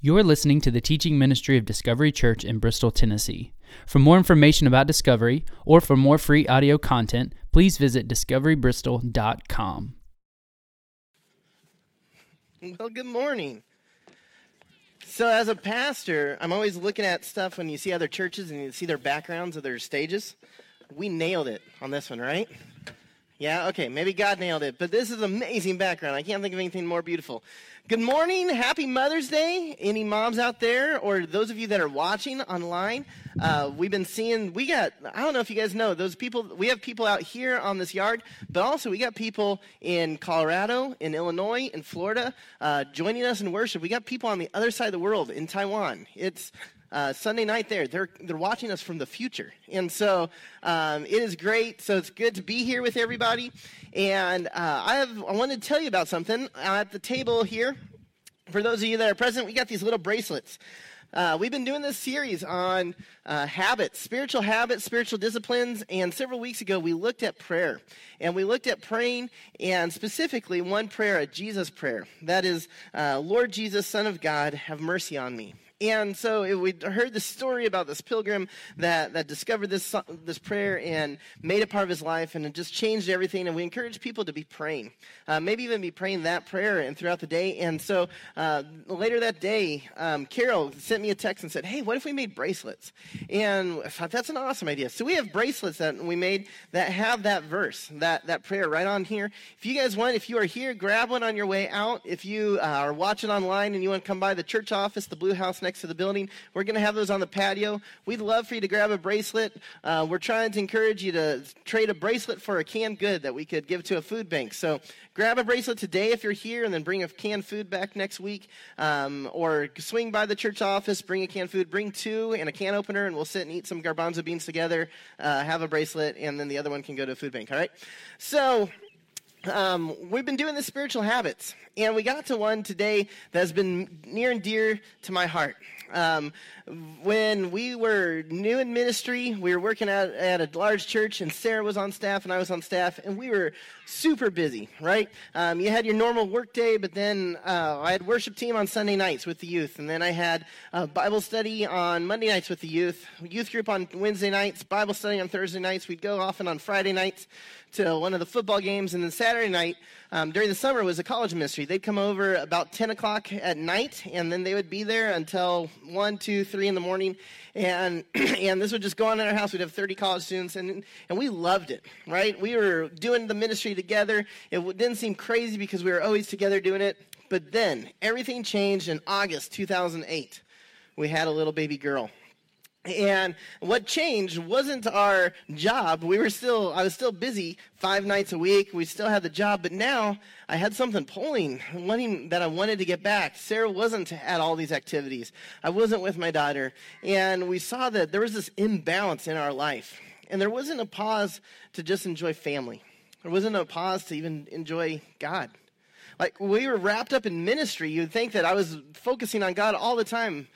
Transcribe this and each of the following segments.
You're listening to the teaching ministry of Discovery Church in Bristol, Tennessee. For more information about Discovery or for more free audio content, please visit discoverybristol.com. Well, good morning. So, as a pastor, I'm always looking at stuff when you see other churches and you see their backgrounds of their stages. We nailed it on this one, right? Yeah, okay, maybe God nailed it, but this is amazing background. I can't think of anything more beautiful. Good morning. Happy Mother's Day. Any moms out there, or those of you that are watching online? Uh, we've been seeing, we got, I don't know if you guys know, those people, we have people out here on this yard, but also we got people in Colorado, in Illinois, in Florida, uh, joining us in worship. We got people on the other side of the world, in Taiwan. It's, uh, Sunday night there. They're, they're watching us from the future. And so um, it is great. So it's good to be here with everybody. And uh, I, have, I wanted to tell you about something at the table here. For those of you that are present, we got these little bracelets. Uh, we've been doing this series on uh, habits, spiritual habits, spiritual disciplines, and several weeks ago we looked at prayer. And we looked at praying, and specifically one prayer, a Jesus prayer. That is, uh, Lord Jesus, Son of God, have mercy on me. And so we heard the story about this pilgrim that, that discovered this, this prayer and made it part of his life, and it just changed everything. And we encourage people to be praying, uh, maybe even be praying that prayer and throughout the day. And so uh, later that day, um, Carol sent me a text and said, Hey, what if we made bracelets? And I thought that's an awesome idea. So we have bracelets that we made that have that verse, that, that prayer right on here. If you guys want, if you are here, grab one on your way out. If you uh, are watching online and you want to come by the church office, the Blue House next to the building. We're going to have those on the patio. We'd love for you to grab a bracelet. Uh, we're trying to encourage you to trade a bracelet for a canned good that we could give to a food bank. So grab a bracelet today if you're here, and then bring a canned food back next week. Um, or swing by the church office, bring a canned food, bring two and a can opener, and we'll sit and eat some garbanzo beans together, uh, have a bracelet, and then the other one can go to a food bank. All right? So, um, we've been doing the spiritual habits, and we got to one today that has been near and dear to my heart. Um, when we were new in ministry, we were working at, at a large church, and Sarah was on staff, and I was on staff, and we were super busy, right? Um, you had your normal work day, but then uh, I had worship team on Sunday nights with the youth, and then I had Bible study on Monday nights with the youth, youth group on Wednesday nights, Bible study on Thursday nights. We'd go often on Friday nights to one of the football games, and then Saturday night um, during the summer was a college ministry. They'd come over about 10 o'clock at night, and then they would be there until 1, 2, 3 in the morning. And, and this would just go on in our house. We'd have 30 college students, and, and we loved it, right? We were doing the ministry together. It didn't seem crazy because we were always together doing it. But then everything changed in August 2008. We had a little baby girl. And what changed wasn't our job. We were still, I was still busy five nights a week. We still had the job, but now I had something pulling, wanting that I wanted to get back. Sarah wasn't at all these activities. I wasn't with my daughter. And we saw that there was this imbalance in our life. And there wasn't a pause to just enjoy family. There wasn't a pause to even enjoy God. Like we were wrapped up in ministry, you'd think that I was focusing on God all the time.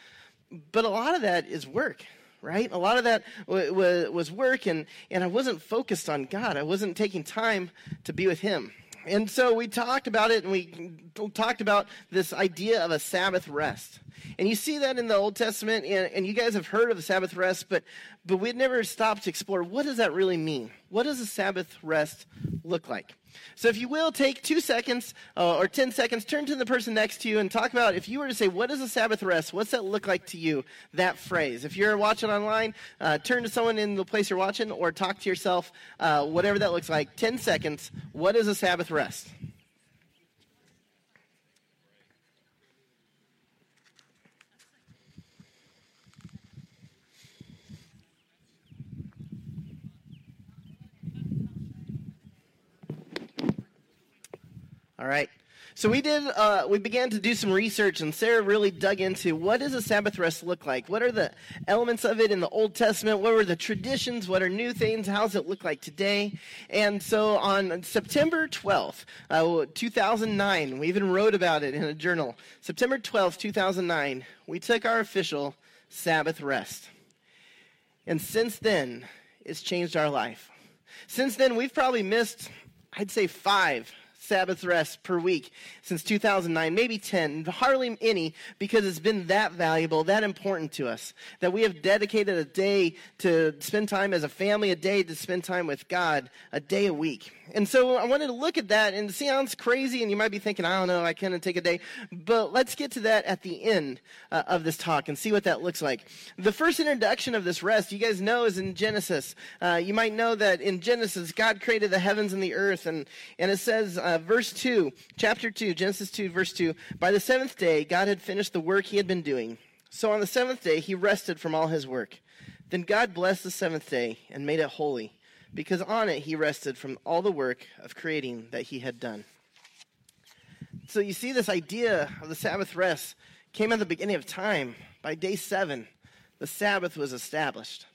But a lot of that is work right? A lot of that w- w- was work, and, and I wasn't focused on God. I wasn't taking time to be with Him. And so we talked about it, and we talked about this idea of a Sabbath rest. And you see that in the Old Testament, and, and you guys have heard of the Sabbath rest, but, but we'd never stopped to explore what does that really mean? What does a Sabbath rest look like? So, if you will, take two seconds uh, or 10 seconds, turn to the person next to you and talk about if you were to say, What is a Sabbath rest? What's that look like to you? That phrase. If you're watching online, uh, turn to someone in the place you're watching or talk to yourself, uh, whatever that looks like. 10 seconds. What is a Sabbath rest? All right. So we did. Uh, we began to do some research, and Sarah really dug into what does a Sabbath rest look like? What are the elements of it in the Old Testament? What were the traditions? What are new things? How does it look like today? And so on September twelfth, uh, two thousand nine, we even wrote about it in a journal. September twelfth, two thousand nine, we took our official Sabbath rest, and since then, it's changed our life. Since then, we've probably missed, I'd say, five Sabbath rest per week since 2009, maybe 10, hardly any, because it's been that valuable, that important to us. That we have dedicated a day to spend time as a family, a day to spend time with God, a day a week. And so I wanted to look at that and see sounds crazy, and you might be thinking, I don't know, I can't take a day. But let's get to that at the end uh, of this talk and see what that looks like. The first introduction of this rest, you guys know, is in Genesis. Uh, you might know that in Genesis, God created the heavens and the earth, and, and it says, uh, verse 2, chapter 2, Genesis 2, verse 2, by the seventh day, God had finished the work he had been doing. So on the seventh day, he rested from all his work. Then God blessed the seventh day and made it holy because on it he rested from all the work of creating that he had done. So you see, this idea of the Sabbath rest came at the beginning of time. By day seven, the Sabbath was established.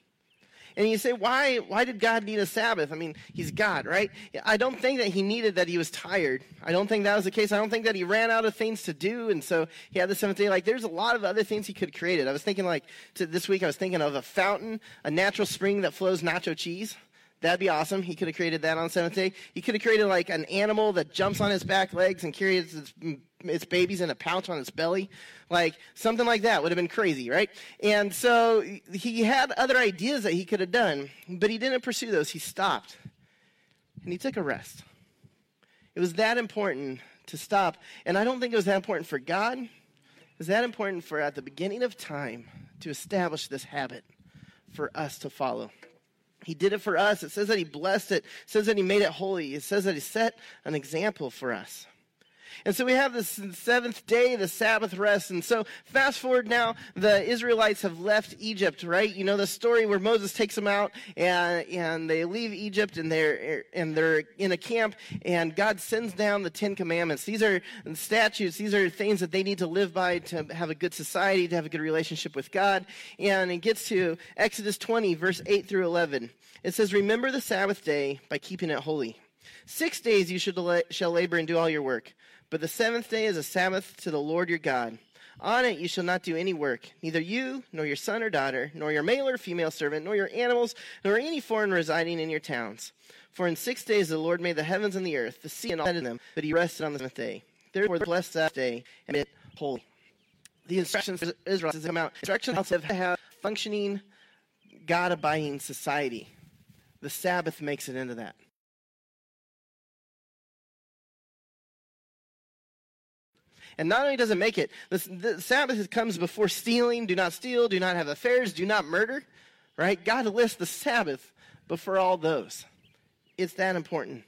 And you say, why, why did God need a Sabbath? I mean, he's God, right? I don't think that he needed that he was tired. I don't think that was the case. I don't think that he ran out of things to do. And so he had the seventh day. Like, there's a lot of other things he could have created. I was thinking, like, this week I was thinking of a fountain, a natural spring that flows nacho cheese. That'd be awesome. He could have created that on seventh day. He could have created like an animal that jumps on his back legs and carries its, its babies in a pouch on its belly. Like something like that would have been crazy, right? And so he had other ideas that he could have done, but he didn't pursue those. He stopped and he took a rest. It was that important to stop. And I don't think it was that important for God. It was that important for at the beginning of time to establish this habit for us to follow. He did it for us. It says that he blessed it. It says that he made it holy. It says that he set an example for us. And so we have this seventh day, the Sabbath rest. And so fast forward now, the Israelites have left Egypt, right? You know the story where Moses takes them out and, and they leave Egypt and they're, and they're in a camp and God sends down the Ten Commandments. These are statutes. These are things that they need to live by to have a good society, to have a good relationship with God. And it gets to Exodus 20, verse 8 through 11. It says, Remember the Sabbath day by keeping it holy. Six days you should shall labor and do all your work. But the seventh day is a Sabbath to the Lord your God. On it you shall not do any work, neither you, nor your son or daughter, nor your male or female servant, nor your animals, nor any foreign residing in your towns. For in six days the Lord made the heavens and the earth, the sea and all in them, but he rested on the seventh day. Therefore bless that day and it holy. The instructions for Israel to come out. Instructions to have functioning, God abiding society. The Sabbath makes it into that. And not only does it make it, the, the Sabbath comes before stealing, do not steal, do not have affairs, do not murder, right? God lists the Sabbath before all those. It's that important.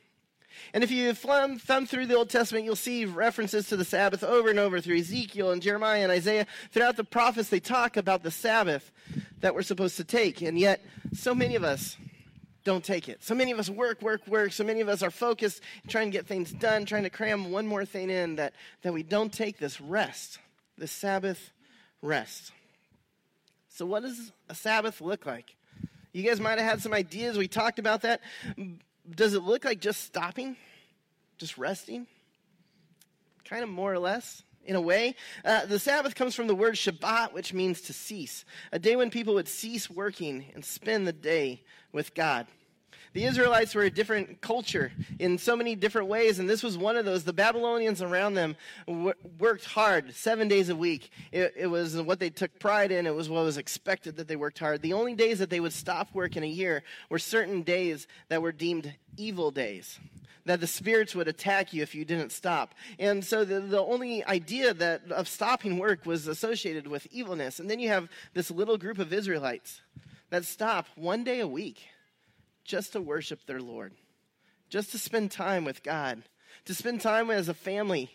And if you thumb, thumb through the Old Testament, you'll see references to the Sabbath over and over through Ezekiel and Jeremiah and Isaiah. Throughout the prophets, they talk about the Sabbath that we're supposed to take. And yet, so many of us don't take it. So many of us work, work, work. So many of us are focused, trying to get things done, trying to cram one more thing in that, that we don't take this rest, this Sabbath rest. So, what does a Sabbath look like? You guys might have had some ideas. We talked about that. Does it look like just stopping, just resting? Kind of more or less in a way. Uh, the Sabbath comes from the word Shabbat, which means to cease, a day when people would cease working and spend the day with God. The Israelites were a different culture in so many different ways, and this was one of those. The Babylonians around them worked hard seven days a week. It, it, was what they took pride in, it was what was expected that they worked hard. The only days that they would stop work in a year were certain days that were deemed evil days. That the spirits would attack you if you didn't stop. And so the, the only idea that of stopping work was associated with evilness. And then you have this little group of Israelites that stop one day a week just to worship their Lord, just to spend time with God, to spend time as a family.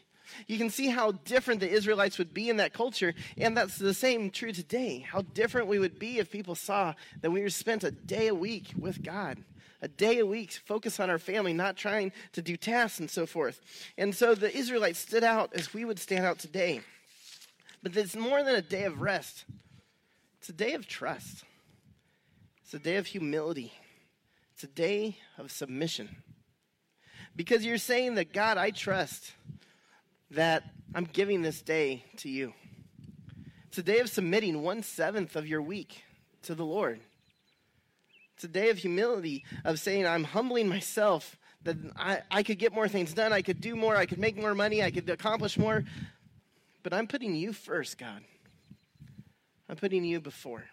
You can see how different the Israelites would be in that culture, and that's the same true today. How different we would be if people saw that we spent a day a week with God, a day a week focus on our family, not trying to do tasks and so forth. And so the Israelites stood out as we would stand out today. But it's more than a day of rest, it's a day of trust, it's a day of humility. It's a day of submission. Because you're saying that, God, I trust that I'm giving this day to you. It's a day of submitting one seventh of your week to the Lord. It's a day of humility, of saying, I'm humbling myself that I, I could get more things done, I could do more, I could make more money, I could accomplish more. But I'm putting you first, God. I'm putting you before.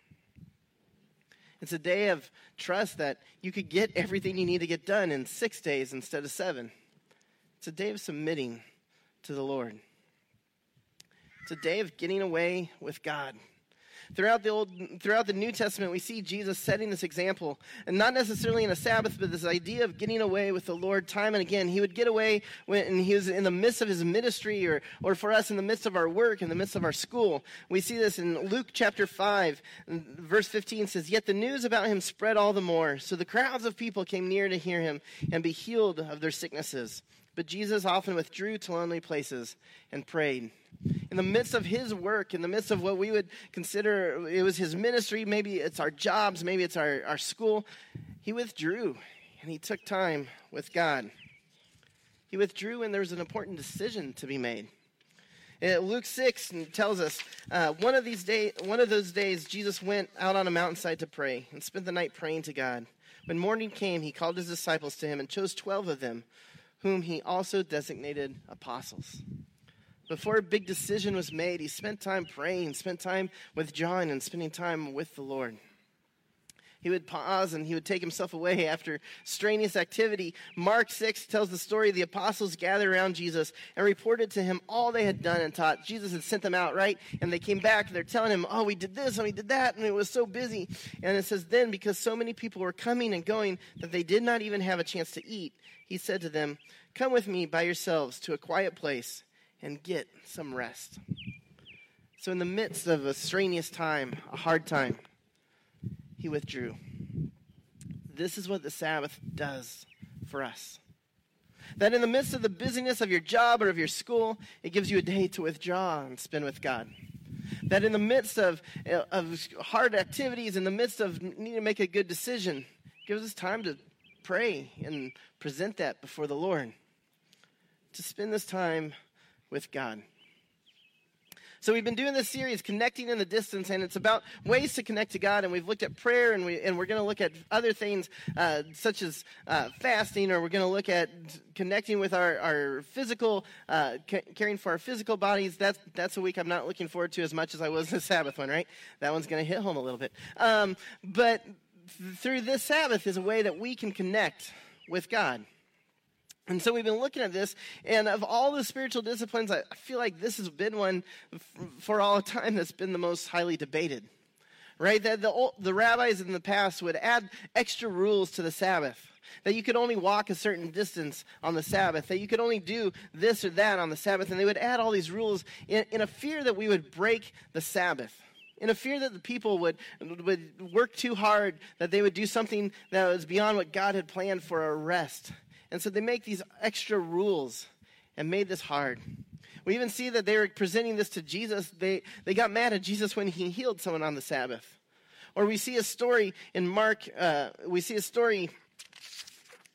It's a day of trust that you could get everything you need to get done in six days instead of seven. It's a day of submitting to the Lord. It's a day of getting away with God. Throughout the old, throughout the New Testament, we see Jesus setting this example, and not necessarily in a Sabbath, but this idea of getting away with the Lord time and again. He would get away when he was in the midst of his ministry, or, or for us in the midst of our work, in the midst of our school. We see this in Luke chapter five, verse fifteen says, "Yet the news about him spread all the more, so the crowds of people came near to hear him and be healed of their sicknesses." But Jesus often withdrew to lonely places and prayed. In the midst of his work, in the midst of what we would consider it was his ministry, maybe it's our jobs, maybe it's our, our school, he withdrew and he took time with God. He withdrew when there was an important decision to be made. Uh, Luke 6 tells us uh, one of these day, one of those days, Jesus went out on a mountainside to pray and spent the night praying to God. When morning came, he called his disciples to him and chose 12 of them whom he also designated apostles. Before a big decision was made, he spent time praying, spent time with John, and spending time with the Lord. He would pause and he would take himself away after strenuous activity. Mark 6 tells the story the apostles gathered around Jesus and reported to him all they had done and taught. Jesus had sent them out, right? And they came back and they're telling him, Oh, we did this and we did that, and it was so busy. And it says, Then, because so many people were coming and going that they did not even have a chance to eat, he said to them, Come with me by yourselves to a quiet place and get some rest. So, in the midst of a strenuous time, a hard time, he withdrew. This is what the Sabbath does for us. That in the midst of the busyness of your job or of your school, it gives you a day to withdraw and spend with God. That in the midst of, of hard activities, in the midst of needing to make a good decision, gives us time to pray and present that before the Lord. To spend this time with God. So we've been doing this series, Connecting in the Distance, and it's about ways to connect to God. And we've looked at prayer, and, we, and we're going to look at other things uh, such as uh, fasting, or we're going to look at connecting with our, our physical, uh, c- caring for our physical bodies. That's, that's a week I'm not looking forward to as much as I was the Sabbath one, right? That one's going to hit home a little bit. Um, but through this Sabbath is a way that we can connect with God. And so we've been looking at this, and of all the spiritual disciplines, I feel like this has been one for all time that's been the most highly debated. Right? That the, old, the rabbis in the past would add extra rules to the Sabbath. That you could only walk a certain distance on the Sabbath, that you could only do this or that on the Sabbath, and they would add all these rules in, in a fear that we would break the Sabbath in a fear that the people would, would work too hard, that they would do something that was beyond what God had planned for a rest. And so they make these extra rules and made this hard. We even see that they were presenting this to Jesus. They, they got mad at Jesus when he healed someone on the Sabbath. Or we see a story in Mark, uh, we see a story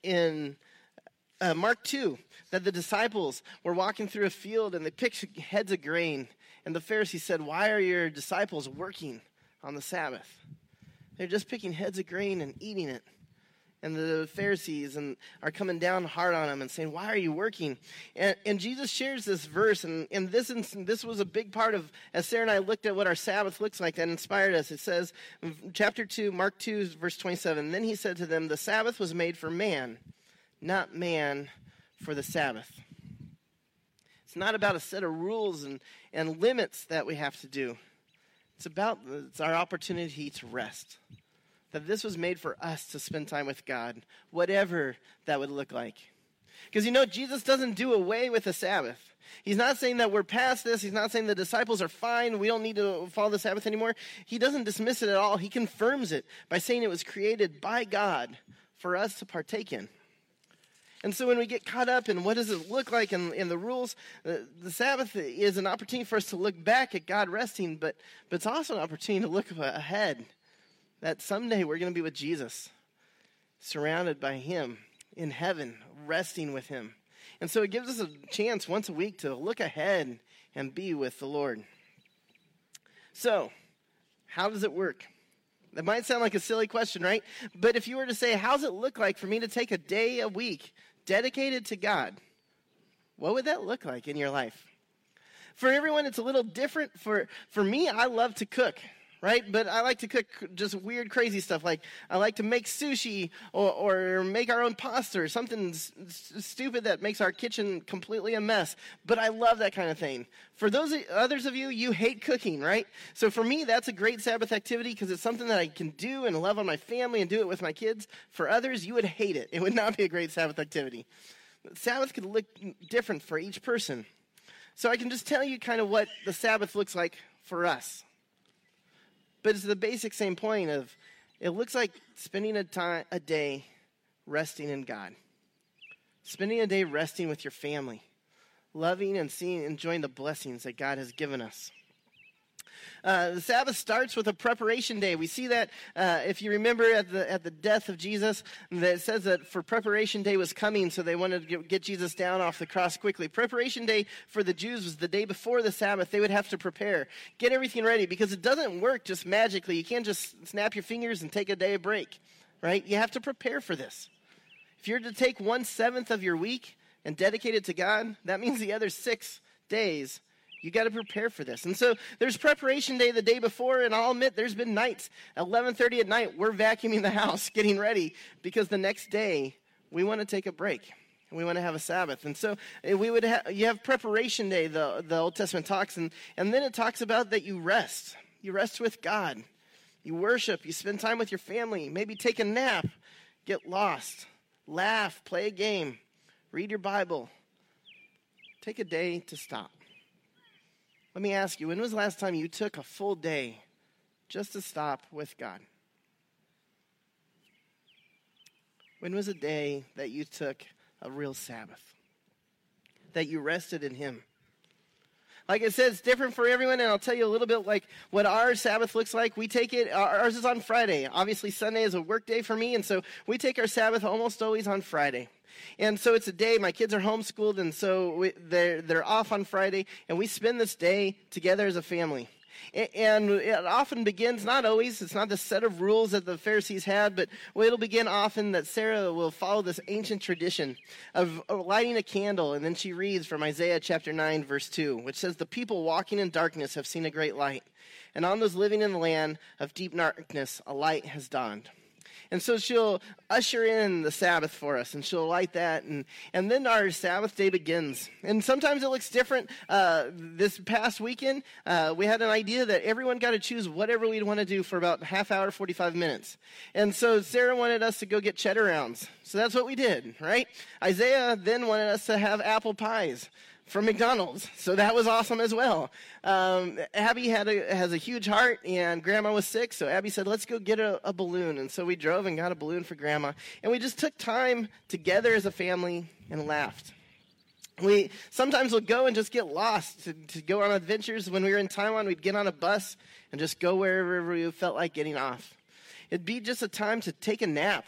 in uh, Mark 2 that the disciples were walking through a field and they picked heads of grain. And the Pharisees said, Why are your disciples working on the Sabbath? They're just picking heads of grain and eating it and the Pharisees and are coming down hard on him and saying, "Why are you working?" And, and Jesus shares this verse, and, this this was a big part of as Sarah and I looked at what our Sabbath looks like. That inspired us. It says, chapter two, Mark two, verse twenty-seven. Then he said to them, "The Sabbath was made for man, not man for the Sabbath." It's not about a set of rules and, and limits that we have to do. It's about it's our opportunity to rest that this was made for us to spend time with God, whatever that would look like. Because you know, Jesus doesn't do away with the Sabbath. He's not saying that we're past this. He's not saying the disciples are fine. We don't need to follow the Sabbath anymore. He doesn't dismiss it at all. He confirms it by saying it was created by God for us to partake in. And so when we get caught up in what does it look like in the rules, uh, the Sabbath is an opportunity for us to look back at God resting, but, but it's also an opportunity to look ahead that someday we're going to be with Jesus, surrounded by Him in heaven, resting with Him. And so it gives us a chance once a week to look ahead and be with the Lord. So, how does it work? That might sound like a silly question, right? But if you were to say, How's it look like for me to take a day a week dedicated to God, what would that look like in your life? For everyone, it's a little different. For, for me, I love to cook right? But I like to cook just weird, crazy stuff. Like I like to make sushi or, or make our own pasta or something s- stupid that makes our kitchen completely a mess. But I love that kind of thing. For those others of you, you hate cooking, right? So for me, that's a great Sabbath activity because it's something that I can do and love on my family and do it with my kids. For others, you would hate it. It would not be a great Sabbath activity. Sabbath could look different for each person. So I can just tell you kind of what the Sabbath looks like for us. But it's the basic same point of it looks like spending a time a day resting in God. Spending a day resting with your family, loving and seeing enjoying the blessings that God has given us. Uh, the Sabbath starts with a preparation day. We see that uh, if you remember at the at the death of Jesus, that it says that for preparation day was coming, so they wanted to get, Jesus down off the cross quickly. Preparation day for the Jews was the day before the Sabbath. They would have to prepare, get everything ready, because it doesn't work just magically. You can't just snap your fingers and take a day of break, right? You have to prepare for this. If you're to take one seventh of your week and dedicate it to God, that means the other six days you got to prepare for this. And so there's preparation day the day before, and I'll admit there's been nights, 11:30 at night, we're vacuuming the house, getting ready, because the next day we want to take a break. We want to have a Sabbath. And so eh, we would you have preparation day, the, the Old Testament talks, and, and then it talks about that you rest. You rest with God. You worship. You spend time with your family. Maybe take a nap. Get lost. Laugh. Play a game. Read your Bible. Take a day to stop. Let me ask you, when was the last time you took a full day just to stop with God? When was a day that you took a real Sabbath? That you rested in Him? Like I said, it's different for everyone, and I'll tell you a little bit like what our Sabbath looks like. We take it, uh, ours is on Friday. Obviously, Sunday is a work day for me, and so we take our Sabbath almost always on Friday. And so it's a day, my kids are homeschooled, and so we, they're, they're off on Friday, and we spend this day together as a family. And it often begins, not always, it's not the set of rules that the Pharisees had, but it'll begin often that Sarah will follow this ancient tradition of lighting a candle. And then she reads from Isaiah chapter 9, verse 2, which says, The people walking in darkness have seen a great light. And on those living in the land of deep darkness, a light has dawned. And so she'll usher in the Sabbath for us, and she'll light that, and, and then our Sabbath day begins. And sometimes it looks different. Uh, this past weekend, uh, we had an idea that everyone got to choose whatever we'd want to do for about half hour, 45 minutes. And so Sarah wanted us to go get cheddar rounds. So that's what we did, right? Isaiah then wanted us to have apple pies from McDonald's. So that was awesome as well. Um, Abby had a, has a huge heart, and Grandma was sick. So Abby said, "Let's go get a, a, balloon." And so we drove and got a balloon for Grandma, and we just took time together as a family and laughed. We sometimes will go and just get lost to, to go on adventures. When we were in Taiwan, we'd get on a bus and just go wherever we felt like getting off. It'd be just a time to take a nap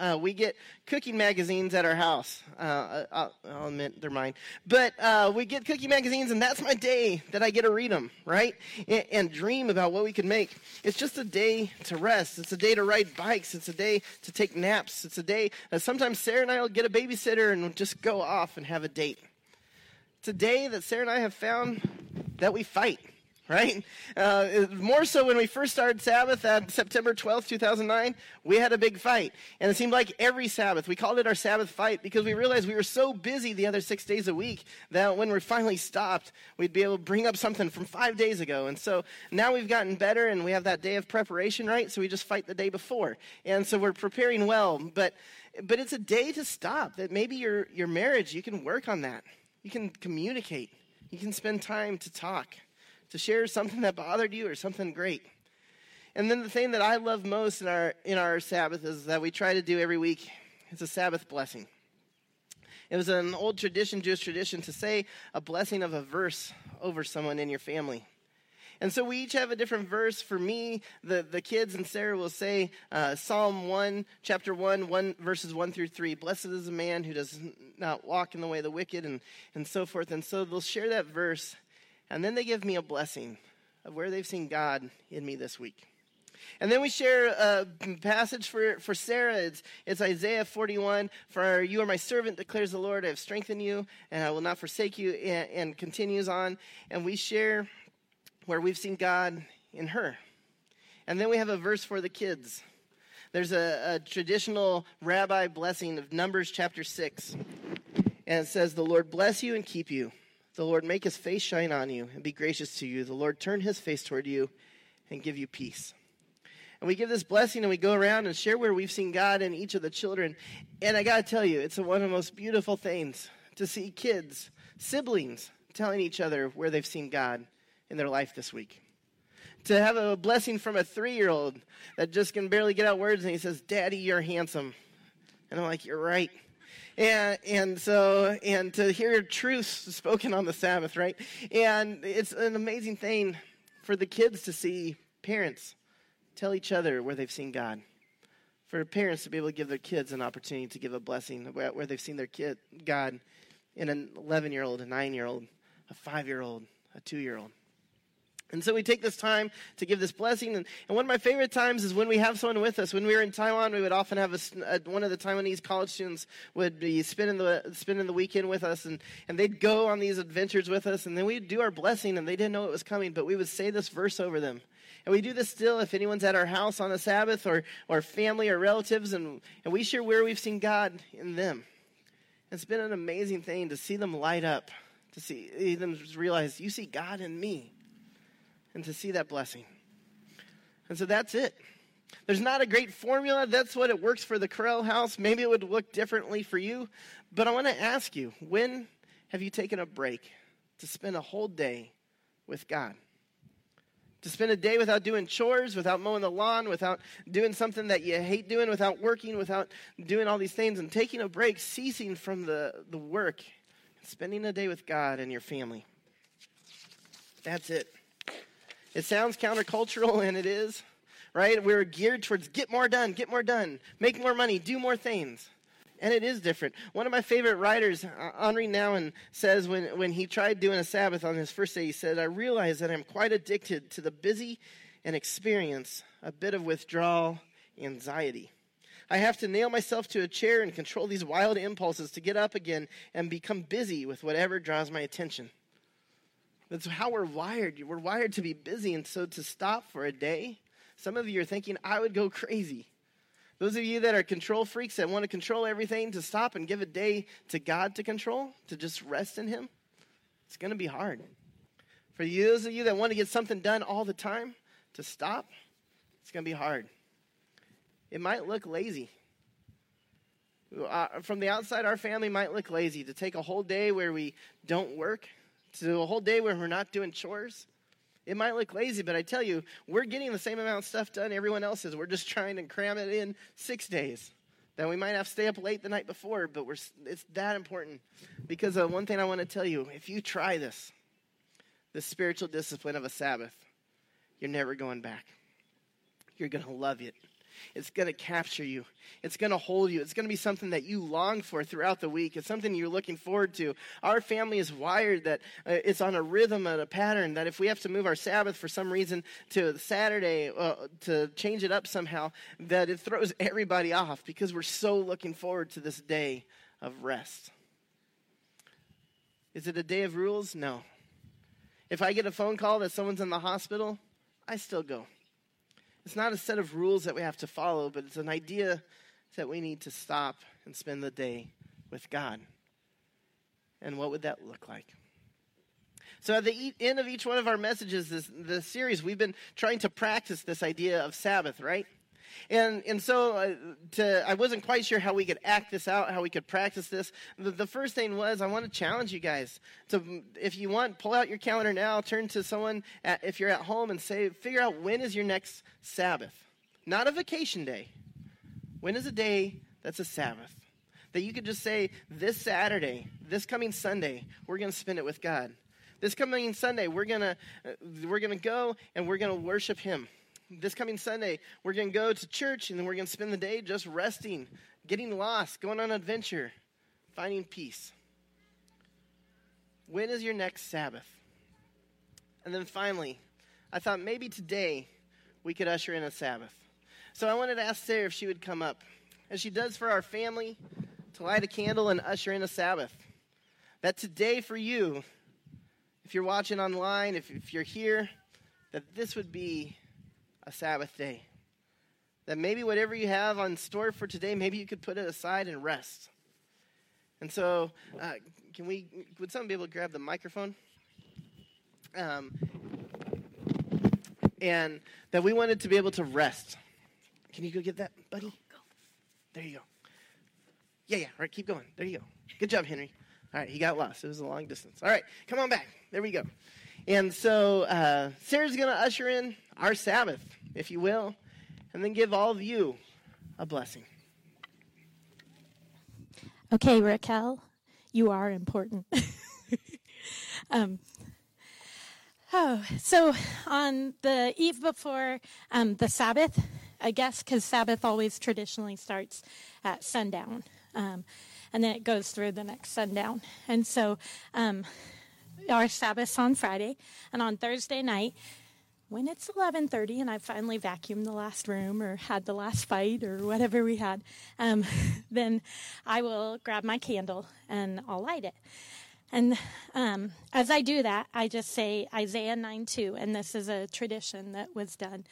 uh, we get cooking magazines at our house. Uh, I'll, I'll, admit they're mine. But uh, we get cookie magazines, and that's my day that I get to read them, right? And, and, dream about what we can make. It's just a day to rest. It's a day to ride bikes. It's a day to take naps. It's a day that sometimes Sarah and I will get a babysitter and just go off and have a date. It's a day that Sarah and I have found that we fight right? Uh, more so when we first started Sabbath on September 12th, 2009, we had a big fight. And it seemed like every Sabbath, we called it our Sabbath fight because we realized we were so busy the other six days a week that when we finally stopped, we'd be able to bring up something from five days ago. And so now we've gotten better and we have that day of preparation, right? So we just fight the day before. And so we're preparing well. But, but it's a day to stop that maybe your, your marriage, you can work on that. You can communicate. You can spend time to talk to share something that bothered you or something great. And then the thing that I love most in our in our Sabbath is that we try to do every week is a Sabbath blessing. It was an old tradition, Jewish tradition, to say a blessing of a verse over someone in your family. And so we each have a different verse. For me, the, the kids and Sarah will say uh, Psalm 1, chapter 1, 1, verses 1 through 3. Blessed is a man who does not walk in the way of the wicked, and, and so forth. And so they'll share that verse and then they give me a blessing of where they've seen God in me this week. And then we share a passage for, for Sarah. It's, it's Isaiah 41. For you are my servant, declares the Lord. I have strengthened you, and I will not forsake you, and, and continues on. And we share where we've seen God in her. And then we have a verse for the kids. There's a, a traditional rabbi blessing of Numbers chapter 6. And it says, The Lord bless you and keep you. The Lord make his face shine on you and be gracious to you. The Lord turn his face toward you and give you peace. And we give this blessing and we go around and share where we've seen God in each of the children. And I got to tell you, it's one of the most beautiful things to see kids, siblings, telling each other where they've seen God in their life this week. To have a blessing from a three year old that just can barely get out words and he says, Daddy, you're handsome. And I'm like, You're right. And, and so, and to hear truth spoken on the Sabbath, right? And it's an amazing thing for the kids to see parents tell each other where they've seen God. For parents to be able to give their kids an opportunity to give a blessing where, they've seen their kid, God, in an 11 year old, a 9 year old, a 5 year old, a 2 year old. And so we take this time to give this blessing. And, and, one of my favorite times is when we have someone with us. When we were in Taiwan, we would often have a, a, one of the Taiwanese college students would be spending the, spending the weekend with us. And, and they'd go on these adventures with us. And then we'd do our blessing, and they didn't know it was coming. But we would say this verse over them. And we do this still if anyone's at our house on a Sabbath or, or family or relatives. And, and we share where we've seen God in them. It's been an amazing thing to see them light up, to see them realize, you see God in me and to see that blessing. And so that's it. There's not a great formula. That's what it works for the Corral house. Maybe it would look differently for you. But I want to ask you when have you taken a break to spend a whole day with God? To spend a day without doing chores, without mowing the lawn, without doing something that you hate doing, without working, without doing all these things, and taking a break, ceasing from the, the work, spending a day with God and your family. That's it. It sounds countercultural, and it is, right? We're geared towards get more done, get more done, make more money, do more things. And it is different. One of my favorite writers, uh, Henri Nouwen, says when, when he tried doing a Sabbath on his first day, he said, I realize that I'm quite addicted to the busy and experience a bit of withdrawal anxiety. I have to nail myself to a chair and control these wild impulses to get up again and become busy with whatever draws my attention. That's how we're wired. We're wired to be busy, and so to stop for a day, some of you are thinking, I would go crazy. Those of you that are control freaks that want to control everything, to stop and give a day to God to control, to just rest in Him, it's going to be hard. For those of you that want to get something done all the time, to stop, it's going to be hard. It might look lazy. Uh, from the outside, our family might look lazy to take a whole day where we don't work to a whole day where we're not doing chores. It might look lazy, but I tell you, we're getting the same amount of stuff done everyone else is. We're just trying to cram it in six days. Then we might have to stay up late the night before, but we're, it's that important. Because uh, one thing I want to tell you if you try this, the spiritual discipline of a Sabbath, you're never going back. You're going to love it. It's going to capture you. It's going to hold you. It's going to be something that you long for throughout the week. It's something you're looking forward to. Our family is wired that uh, it's on a rhythm and a pattern that if we have to move our Sabbath for some reason to Saturday uh, to change it up somehow, that it throws everybody off because we're so looking forward to this day of rest. Is it a day of rules? No. If I get a phone call that someone's in the hospital, I still go. It's not a set of rules that we have to follow, but it's an idea that we need to stop and spend the day with God. And what would that look like? So, at the end of each one of our messages, this, this series, we've been trying to practice this idea of Sabbath, right? And, and so uh, to, I wasn't quite sure how we could act this out, how we could practice this. The, the first thing was I want to challenge you guys to, if you want, pull out your calendar now, turn to someone at, if you're at home and say, figure out when is your next Sabbath. Not a vacation day. When is a day that's a Sabbath? That you could just say, this Saturday, this coming Sunday, we're going to spend it with God. This coming Sunday, we're going to, uh, we're going to go and we're going to worship Him this coming Sunday, we're going to go to church and then we're going to spend the day just resting, getting lost, going on an adventure, finding peace. When is your next Sabbath? And then finally, I thought maybe today we could usher in a Sabbath. So I wanted to ask Sarah if she would come up, as she does for our family, to light a candle and usher in a Sabbath. That today for you, if you're watching online, if, if you're here, that this would be a Sabbath day. That maybe whatever you have on store for today, maybe you could put it aside and rest. And so, uh, can we, would someone be able to grab the microphone? Um, and that we wanted to be able to rest. Can you go get that, buddy? Go. There you go. Yeah, yeah. All right, keep going. There you go. Good job, Henry. All right, he got lost. It was a long distance. All right, come on back. There we go. And so uh, Sarah's going to usher in our Sabbath, if you will, and then give all of you a blessing. Okay, Raquel, you are important. um, oh, so on the eve before um, the Sabbath, I guess, because Sabbath always traditionally starts at sundown. Um, and then it goes through the next sundown. And so um, our Sabbath's on Friday, and on Thursday night, when it's 11:30 and i've finally vacuumed the last room or had the last fight or whatever we had, um, then I will grab my candle and I'll light it. And um, as I do that, I just say Isaiah 9:2, and this is a tradition that was done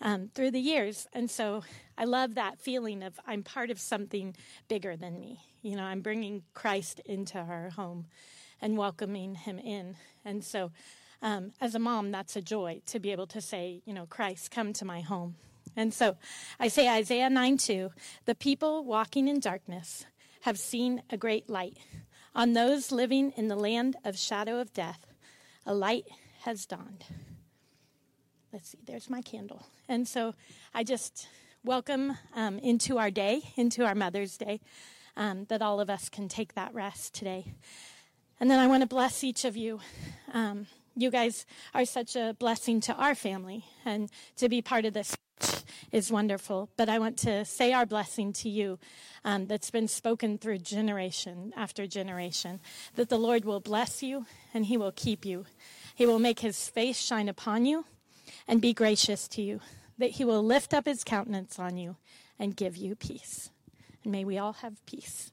um, through the years. And so I love that feeling of I'm part of something bigger than me. You know, I'm bringing Christ into our home and welcoming him in. And so um, as a mom, that's a joy to be able to say, you know, Christ, come to my home. And so I say Isaiah 9 2, the people walking in darkness have seen a great light. On those living in the land of shadow of death, a light has dawned let's see, there's my candle. And so I just welcome um, into our day, into our Mother's Day, um, that all of us can take that rest today. And then I want to bless each of you. Um, you guys are such a blessing to our family, and to be part of this is wonderful. But I want to say our blessing to you um, that's been spoken through generation after generation that the Lord will bless you and He will keep you. He will make His face shine upon you and be gracious to you, that he will lift up his countenance on you and give you peace. And may we all have peace.